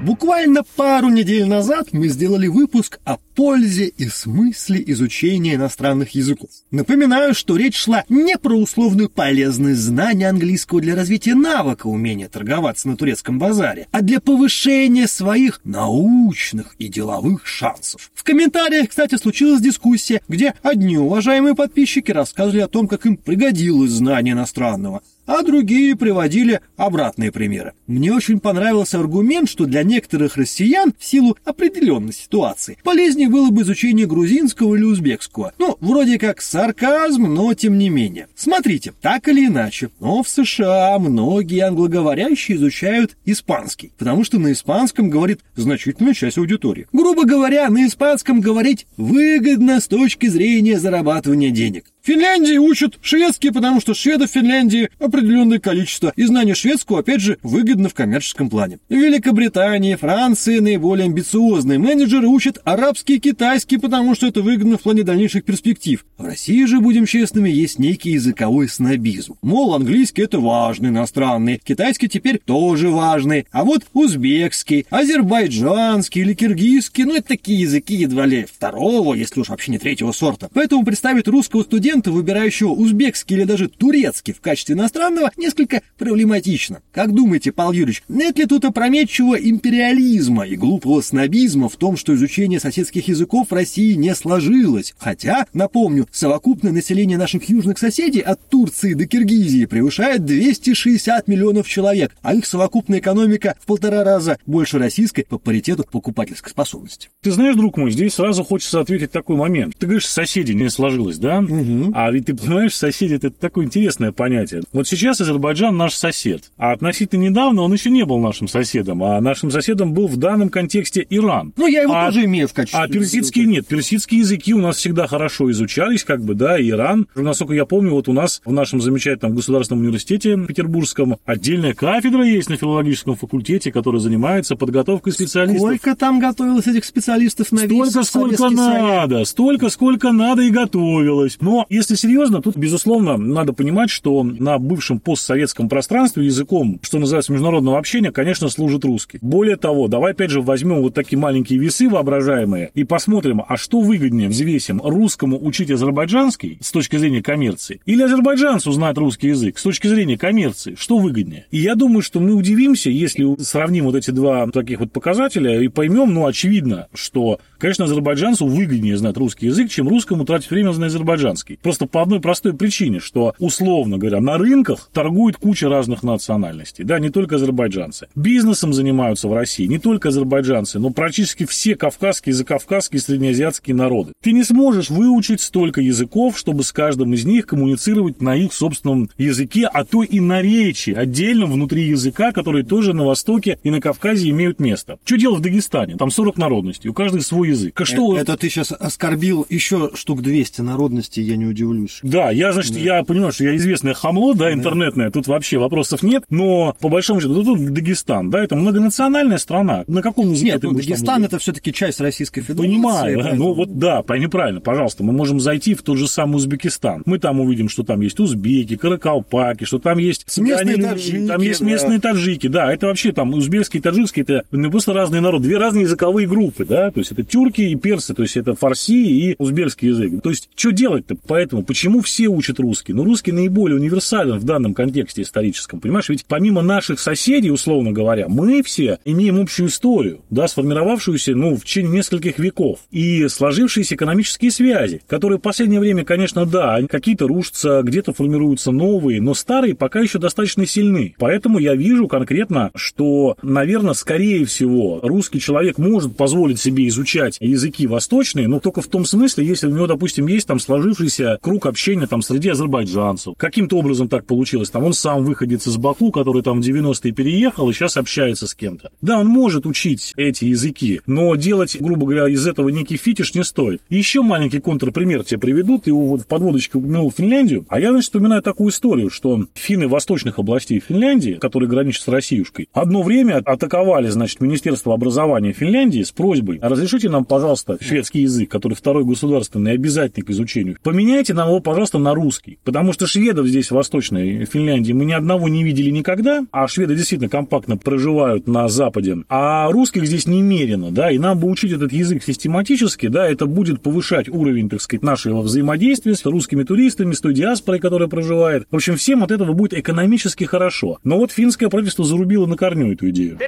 Буквально пару недель назад мы сделали выпуск о пользе и смысле изучения иностранных языков. Напоминаю, что речь шла не про условную полезность знания английского для развития навыка умения торговаться на турецком базаре, а для повышения своих научных и деловых шансов. В комментариях, кстати, случилась дискуссия, где одни уважаемые подписчики рассказывали о том, как им пригодилось знание иностранного, а другие приводили обратные примеры. Мне очень понравился аргумент, что для некоторых россиян в силу определенной ситуации полезнее было бы изучение грузинского или узбекского. Ну, вроде как сарказм, но тем не менее. Смотрите, так или иначе, но в США многие англоговорящие изучают испанский, потому что на испанском говорит значительная часть аудитории. Грубо говоря, на испанском говорить выгодно с точки зрения зарабатывания денег. В Финляндии учат шведский, потому что шведов в Финляндии определенное количество, и знание шведского, опять же, выгодно в коммерческом плане. В Великобритании, Франции наиболее амбициозные менеджеры учат арабский и китайский, потому что это выгодно в плане дальнейших перспектив. В России же, будем честными, есть некий языковой снобизм. Мол, английский это важный иностранный, китайский теперь тоже важный, а вот узбекский, азербайджанский или киргизский, ну это такие языки едва ли второго, если уж вообще не третьего сорта. Поэтому представить русского студента, выбирающего узбекский или даже турецкий в качестве иностранного, несколько проблематично. Как думаете, Павел Юрьевич, нет ли тут опрометчивого империализма и глупого снобизма в том, что изучение соседских языков в России не сложилось? Хотя, напомню, совокупное население наших южных соседей от Турции до Киргизии превышает 260 миллионов человек, а их совокупная экономика в полтора раза больше российской по паритету покупательской способности. Ты знаешь, друг мой, здесь сразу хочется ответить такой момент. Ты говоришь, соседи не сложилось, да? Угу. А ведь ты понимаешь, соседи это такое интересное понятие. Вот сейчас Азербайджан наш сосед, а относительно недавно он еще не был нашим соседом, а нашим соседом был в данном контексте Иран. Ну, я его а, тоже имею в качестве. А персидские нет. Персидские языки у нас всегда хорошо изучались, как бы, да, Иран. Насколько я помню, вот у нас в нашем замечательном государственном университете петербургском отдельная кафедра есть на филологическом факультете, которая занимается подготовкой специалистов. Сколько там готовилось этих специалистов на Столько, весь сколько надо, Союз. столько, сколько надо и готовилось. Но если серьезно, тут, безусловно, надо понимать, что на бывшем постсоветском пространстве языком, что называется, международного общения, конечно, служит русский. Более того, давай опять же возьмем вот такие маленькие весы воображаемые и посмотрим, а что выгоднее, взвесим, русскому учить азербайджанский с точки зрения коммерции или азербайджанцу знать русский язык с точки зрения коммерции, что выгоднее? И я думаю, что мы удивимся, если сравним вот эти два таких вот показателя и поймем, ну, очевидно, что, конечно, азербайджанцу выгоднее знать русский язык, чем русскому тратить время на азербайджанский. Просто по одной простой причине, что, условно говоря, на рынках торгует куча разных национальностей, да, не только азербайджанцы. Бизнесом занимаются в России не только азербайджанцы, но практически все кавказские, закавказские, среднеазиатские народы. Ты не сможешь выучить столько языков, чтобы с каждым из них коммуницировать на их собственном языке, а то и на речи, отдельно внутри языка, которые тоже на Востоке и на Кавказе имеют место. Что делать в Дагестане? Там 40 народностей, у каждой свой язык. А что... Это ты сейчас оскорбил еще штук 200 народностей, я не удивлюсь. Да, я, значит, да. я понимаю, что я известное хамло, да, интернетное, тут вообще вопросов нет, но по большому счету, тут Дагестан, да, это многонациональная страна. На каком языке нет, ты ну, Дагестан это все-таки часть Российской Федерации. Понимаю, поэтому... ну вот да, неправильно, пожалуйста, мы можем зайти в тот же самый Узбекистан. Мы там увидим, что там есть узбеки, каракалпаки, что там есть местные таджики, там есть да. местные таджики, да, это вообще там узбекский и таджикский, это не просто разные народы, две разные языковые группы, да, то есть это тюрки и персы, то есть это фарси и узбекский язык. То есть что делать-то? Поэтому почему все учат русский? Но русский наиболее универсален в данном контексте историческом, понимаешь? Ведь помимо наших соседей, условно говоря, мы все имеем общую историю, да, сформировавшуюся, ну, в течение нескольких веков, и сложившиеся экономические связи, которые в последнее время, конечно, да, какие-то рушатся, где-то формируются новые, но старые пока еще достаточно сильны. Поэтому я вижу конкретно, что, наверное, скорее всего, русский человек может позволить себе изучать языки восточные, но только в том смысле, если у него, допустим, есть там сложившийся круг общения там среди азербайджанцев. Каким-то образом так получилось. Там он сам выходец из Баку, который там в 90-е переехал и сейчас общается с кем-то. Да, он может учить эти языки, но делать, грубо говоря, из этого некий фетиш не стоит. Еще маленький контрпример тебе приведу. Ты вот в подводочке упомянул Финляндию. А я, значит, вспоминаю такую историю, что финны восточных областей Финляндии, которые граничат с Россиюшкой, одно время атаковали, значит, Министерство образования Финляндии с просьбой разрешите нам, пожалуйста, шведский язык, который второй государственный, обязательный к изучению. Поменяйте нам его, пожалуйста, на русский. Потому что шведов здесь, в Восточной Финляндии, мы ни одного не видели никогда, а шведы действительно компактно проживают на Западе, а русских здесь немерено, да, и нам бы учить этот язык систематически, да, это будет повышать уровень, так сказать, нашего взаимодействия с русскими туристами, с той диаспорой, которая проживает. В общем, всем от этого будет экономически хорошо. Но вот финское правительство зарубило на корню эту идею.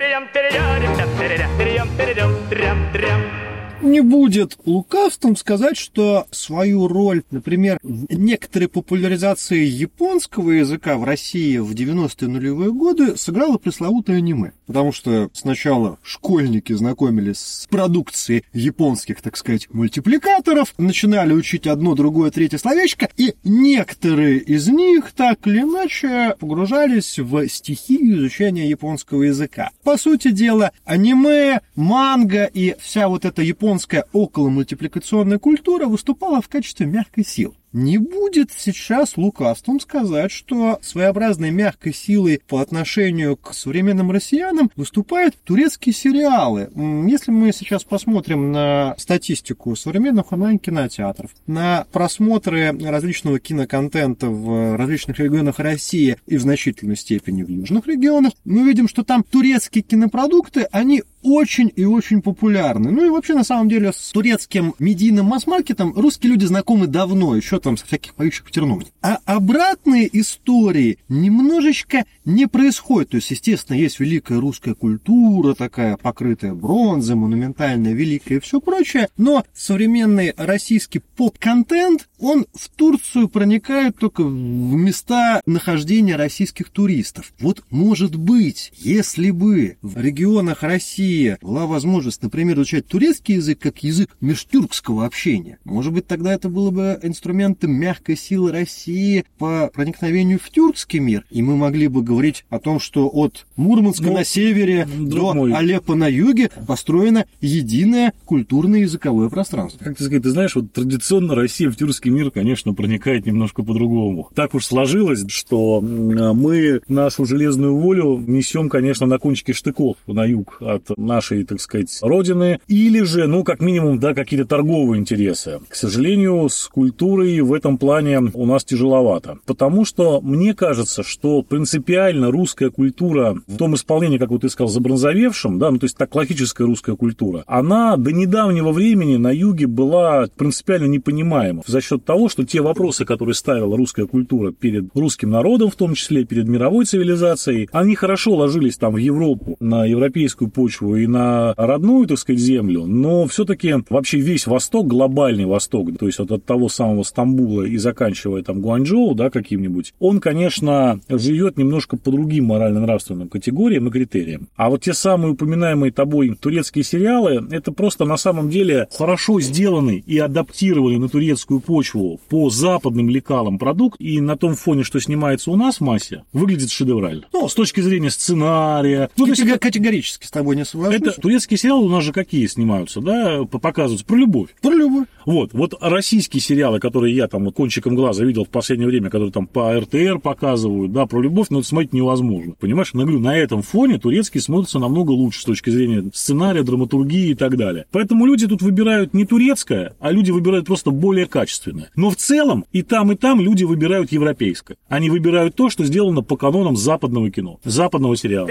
Не будет лукавством сказать, что свою роль, например, в некоторой популяризации японского языка в России в 90-е нулевые годы сыграло пресловутое аниме. Потому что сначала школьники знакомились с продукцией японских, так сказать, мультипликаторов, начинали учить одно, другое, третье словечко, и некоторые из них так или иначе погружались в стихию изучения японского языка. По сути дела, аниме, манга и вся вот эта японская околомультипликационная культура выступала в качестве мягкой силы. Не будет сейчас лукавством сказать, что своеобразной мягкой силой по отношению к современным россиянам выступают турецкие сериалы. Если мы сейчас посмотрим на статистику современных онлайн-кинотеатров, на просмотры различного киноконтента в различных регионах России и в значительной степени в южных регионах, мы видим, что там турецкие кинопродукты, они очень и очень популярны. Ну и вообще, на самом деле, с турецким медийным масс-маркетом русские люди знакомы давно, еще там всяких поющих Терновни. А обратные истории немножечко не происходят. То есть, естественно, есть великая русская культура, такая покрытая бронзой, монументальная, великая и все прочее, но современный российский поп-контент, он в Турцию проникает только в места нахождения российских туристов. Вот, может быть, если бы в регионах России была возможность, например, изучать турецкий язык как язык межтюркского общения, может быть, тогда это было бы инструментом мягкой силы России по проникновению в тюркский мир, и мы могли бы говорить о том, что от Мурманска ну, на севере до мой. Алеппо на юге построено единое культурное языковое пространство. Как ты сказать, ты знаешь, вот традиционно Россия в тюркский мир, конечно, проникает немножко по-другому. Так уж сложилось, что мы нашу железную волю несем, конечно, на кончике штыков на юг от нашей, так сказать, родины, или же, ну, как минимум, да, какие-то торговые интересы. К сожалению, с культурой в этом плане у нас тяжеловато, потому что мне кажется, что принципиально русская культура в том исполнении, как вот ты сказал, забронзовевшем, да, ну, то есть так классическая русская культура, она до недавнего времени на юге была принципиально непонимаема за счет того, что те вопросы, которые ставила русская культура перед русским народом, в том числе перед мировой цивилизацией, они хорошо ложились там в Европу, на европейскую почву и на родную, так сказать, землю, но все-таки вообще весь Восток, глобальный Восток, то есть вот от того самого Стамбула и заканчивая там Гуанчжоу, да, каким-нибудь, он, конечно, живет немножко по другим морально-нравственным категориям и критериям. А вот те самые упоминаемые тобой турецкие сериалы, это просто на самом деле хорошо сделанный и адаптированный на турецкую почву по западным лекалам продукт, и на том фоне, что снимается у нас в массе, выглядит шедеврально. Ну, с точки зрения сценария. Ну, Категор- есть, категорически с тобой не соглашусь. Это турецкие сериалы у нас же какие снимаются, да, показываются про любовь. Про любовь. Вот, вот российские сериалы, которые я там кончиком глаза видел в последнее время, которые там по РТР показывают, да, про любовь, но это смотреть невозможно. Понимаешь, я говорю, на этом фоне турецкий смотрится намного лучше с точки зрения сценария, драматургии и так далее. Поэтому люди тут выбирают не турецкое, а люди выбирают просто более качественное. Но в целом и там, и там люди выбирают европейское. Они выбирают то, что сделано по канонам западного кино, западного сериала.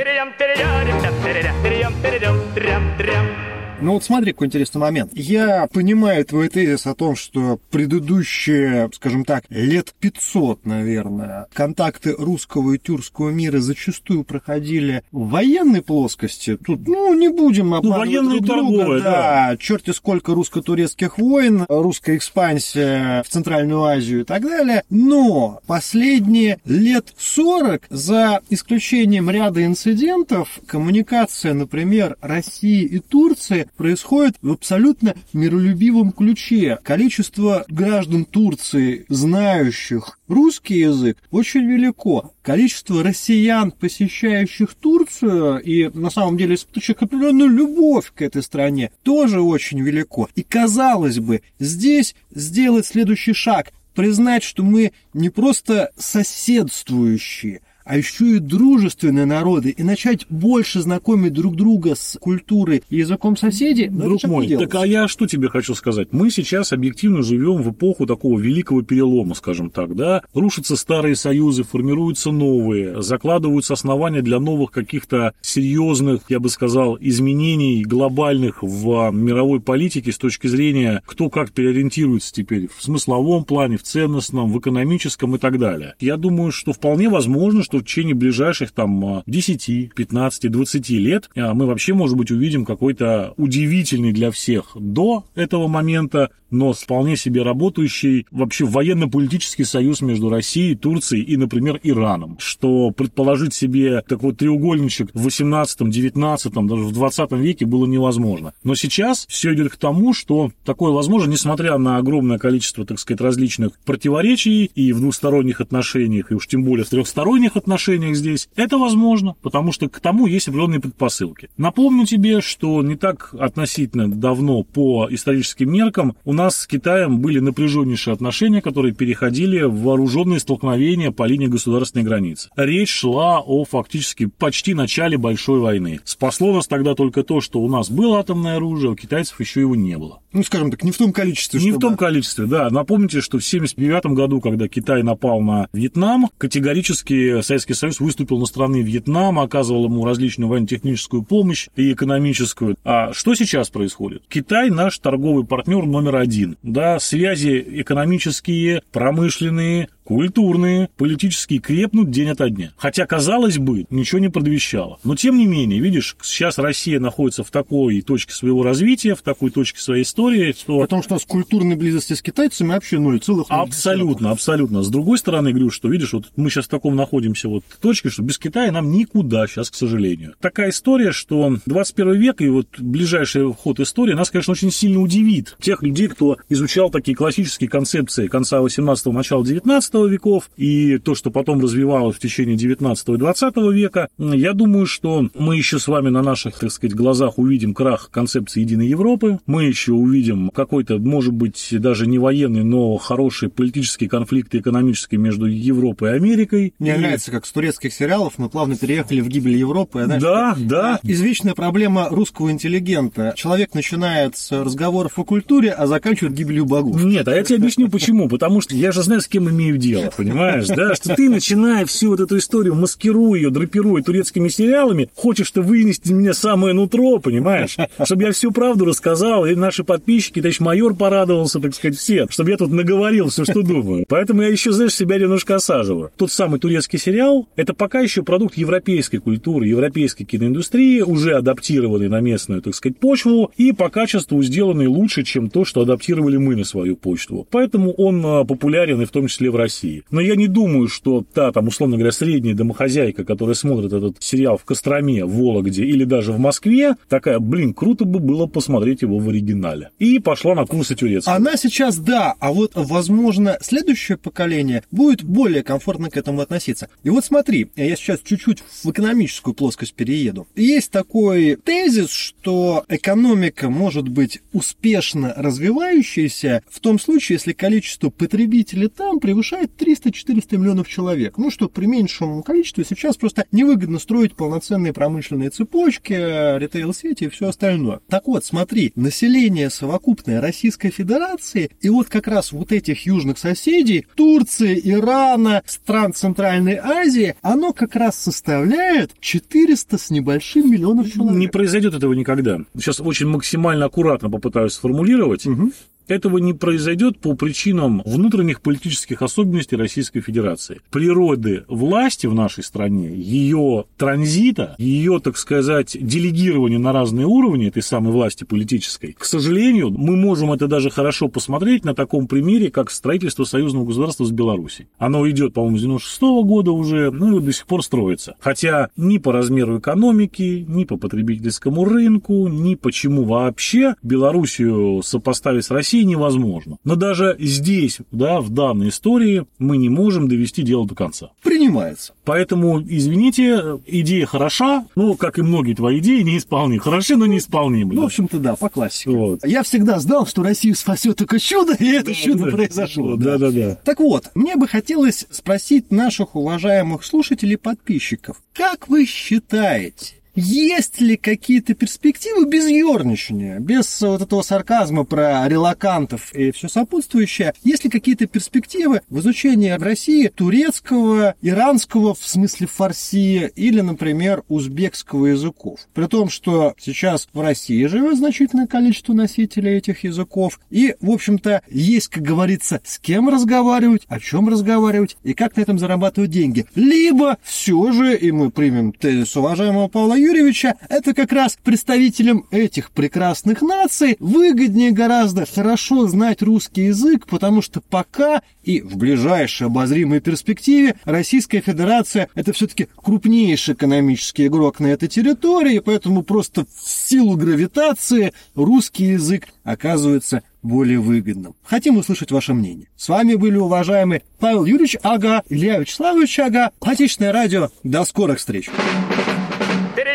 Ну вот смотри, какой интересный момент. Я понимаю твой тезис о том, что предыдущие, скажем так, лет 500, наверное, контакты русского и тюркского мира зачастую проходили в военной плоскости. Тут, ну, не будем ну, обманывать ну, друг друга. Торговая, да, да, черти сколько русско-турецких войн, русская экспансия в Центральную Азию и так далее. Но последние лет 40, за исключением ряда инцидентов, коммуникация, например, России и Турции Происходит в абсолютно миролюбивом ключе. Количество граждан Турции, знающих русский язык, очень велико. Количество россиян, посещающих Турцию и на самом деле испытывающих определенную любовь к этой стране, тоже очень велико. И казалось бы, здесь сделать следующий шаг, признать, что мы не просто соседствующие, а еще и дружественные народы, и начать больше знакомить друг друга с культурой и языком соседей, ну, Друг мой, так а я что тебе хочу сказать? Мы сейчас объективно живем в эпоху такого великого перелома, скажем так, да? Рушатся старые союзы, формируются новые, закладываются основания для новых каких-то серьезных, я бы сказал, изменений глобальных в мировой политике с точки зрения, кто как переориентируется теперь в смысловом плане, в ценностном, в экономическом и так далее. Я думаю, что вполне возможно, что что в течение ближайших там 10, 15, 20 лет а, мы вообще, может быть, увидим какой-то удивительный для всех до этого момента но вполне себе работающий вообще военно-политический союз между Россией, Турцией и, например, Ираном. Что предположить себе такой треугольничек в 18, 19, даже в 20 веке было невозможно. Но сейчас все идет к тому, что такое возможно, несмотря на огромное количество, так сказать, различных противоречий и в двухсторонних отношениях, и уж тем более в трехсторонних отношениях здесь, это возможно, потому что к тому есть определенные предпосылки. Напомню тебе, что не так относительно давно по историческим меркам у нас с Китаем были напряженнейшие отношения, которые переходили в вооруженные столкновения по линии государственной границы. Речь шла о фактически почти начале большой войны. Спасло нас тогда только то, что у нас было атомное оружие, а у китайцев еще его не было. Ну, скажем так, не в том количестве. Не чтобы... в том количестве, да. Напомните, что в 1979 году, когда Китай напал на Вьетнам, категорически Советский Союз выступил на страны Вьетнама, оказывал ему различную военно-техническую помощь и экономическую. А что сейчас происходит? Китай наш торговый партнер номер один один. Да, связи экономические, промышленные, культурные, политические крепнут день ото дня. Хотя, казалось бы, ничего не предвещало. Но, тем не менее, видишь, сейчас Россия находится в такой точке своего развития, в такой точке своей истории, что... Потому что у нас культурной близости с китайцами вообще ноль целых... Абсолютно, абсолютно. С другой стороны, говорю, что, видишь, вот мы сейчас в таком находимся вот точке, что без Китая нам никуда сейчас, к сожалению. Такая история, что 21 век и вот ближайший ход истории нас, конечно, очень сильно удивит. Тех людей, кто изучал такие классические концепции конца 18-го, начала 19 веков и то, что потом развивалось в течение 19 и 20 века, я думаю, что мы еще с вами на наших, так сказать, глазах увидим крах концепции единой Европы, мы еще увидим какой-то, может быть, даже не военный, но хороший политический конфликт экономический между Европой и Америкой. Мне и... нравится, как с турецких сериалов мы плавно переехали в гибель Европы. Знаешь, да, да. Извечная проблема русского интеллигента. Человек начинает с разговоров о культуре, а заканчивает гибелью богов. Нет, а я тебе объясню почему. Потому что я же знаю, с кем имею дело, понимаешь, да? Что ты, начиная всю вот эту историю, маскируя ее, драпируя турецкими сериалами, хочешь ты вынести меня самое нутро, понимаешь? Чтобы я всю правду рассказал, и наши подписчики, товарищ майор порадовался, так сказать, все, чтобы я тут наговорил все, что думаю. Поэтому я еще, знаешь, себя немножко осаживаю. Тот самый турецкий сериал, это пока еще продукт европейской культуры, европейской киноиндустрии, уже адаптированный на местную, так сказать, почву, и по качеству сделанный лучше, чем то, что адаптировали мы на свою почту. Поэтому он а, популярен и в том числе в России. Но я не думаю, что та, там, условно говоря, средняя домохозяйка, которая смотрит этот сериал в Костроме, Вологде или даже в Москве, такая, блин, круто бы было посмотреть его в оригинале. И пошла на курсы турецкого. Она сейчас, да, а вот, возможно, следующее поколение будет более комфортно к этому относиться. И вот смотри, я сейчас чуть-чуть в экономическую плоскость перееду. Есть такой тезис, что экономика может быть успешно развивающейся в том случае, если количество потребителей там превышает 300-400 миллионов человек. Ну что, при меньшем количестве сейчас просто невыгодно строить полноценные промышленные цепочки, ритейл-сети и все остальное. Так вот, смотри, население совокупное Российской Федерации и вот как раз вот этих южных соседей, Турции, Ирана, стран Центральной Азии, оно как раз составляет 400 с небольшим миллионов человек. Не произойдет этого никогда. Сейчас очень максимально аккуратно попытаюсь сформулировать. Угу. Этого не произойдет по причинам внутренних политических особенностей Российской Федерации. Природы власти в нашей стране, ее транзита, ее, так сказать, делегирования на разные уровни этой самой власти политической, к сожалению, мы можем это даже хорошо посмотреть на таком примере, как строительство союзного государства с Беларусью. Оно идет, по-моему, с 96 -го года уже, ну и до сих пор строится. Хотя ни по размеру экономики, ни по потребительскому рынку, ни почему вообще Белоруссию сопоставить с Россией невозможно. Но даже здесь, да, в данной истории мы не можем довести дело до конца. Принимается. Поэтому, извините, идея хороша, но, как и многие твои идеи, неисполнимы. Хороши, но неисполнимы. Ну, в общем-то, да, по классике. Вот. Я всегда знал, что Россию спасет только чудо, и это да, чудо да, произошло. Да, да, да. Так вот, мне бы хотелось спросить наших уважаемых слушателей подписчиков, как вы считаете, есть ли какие-то перспективы без ерничания, без вот этого сарказма про релакантов и все сопутствующее? Есть ли какие-то перспективы в изучении в России турецкого, иранского, в смысле фарси, или, например, узбекского языков? При том, что сейчас в России живет значительное количество носителей этих языков, и, в общем-то, есть, как говорится, с кем разговаривать, о чем разговаривать и как на этом зарабатывать деньги. Либо все же, и мы примем тезис уважаемого Павла Юрьевича, это как раз представителям этих прекрасных наций выгоднее гораздо хорошо знать русский язык, потому что пока и в ближайшей обозримой перспективе Российская Федерация это все-таки крупнейший экономический игрок на этой территории, поэтому просто в силу гравитации русский язык оказывается более выгодным. Хотим услышать ваше мнение. С вами были уважаемый Павел Юрьевич Ага, Илья Вячеславович Ага, Отечественное радио. До скорых встреч!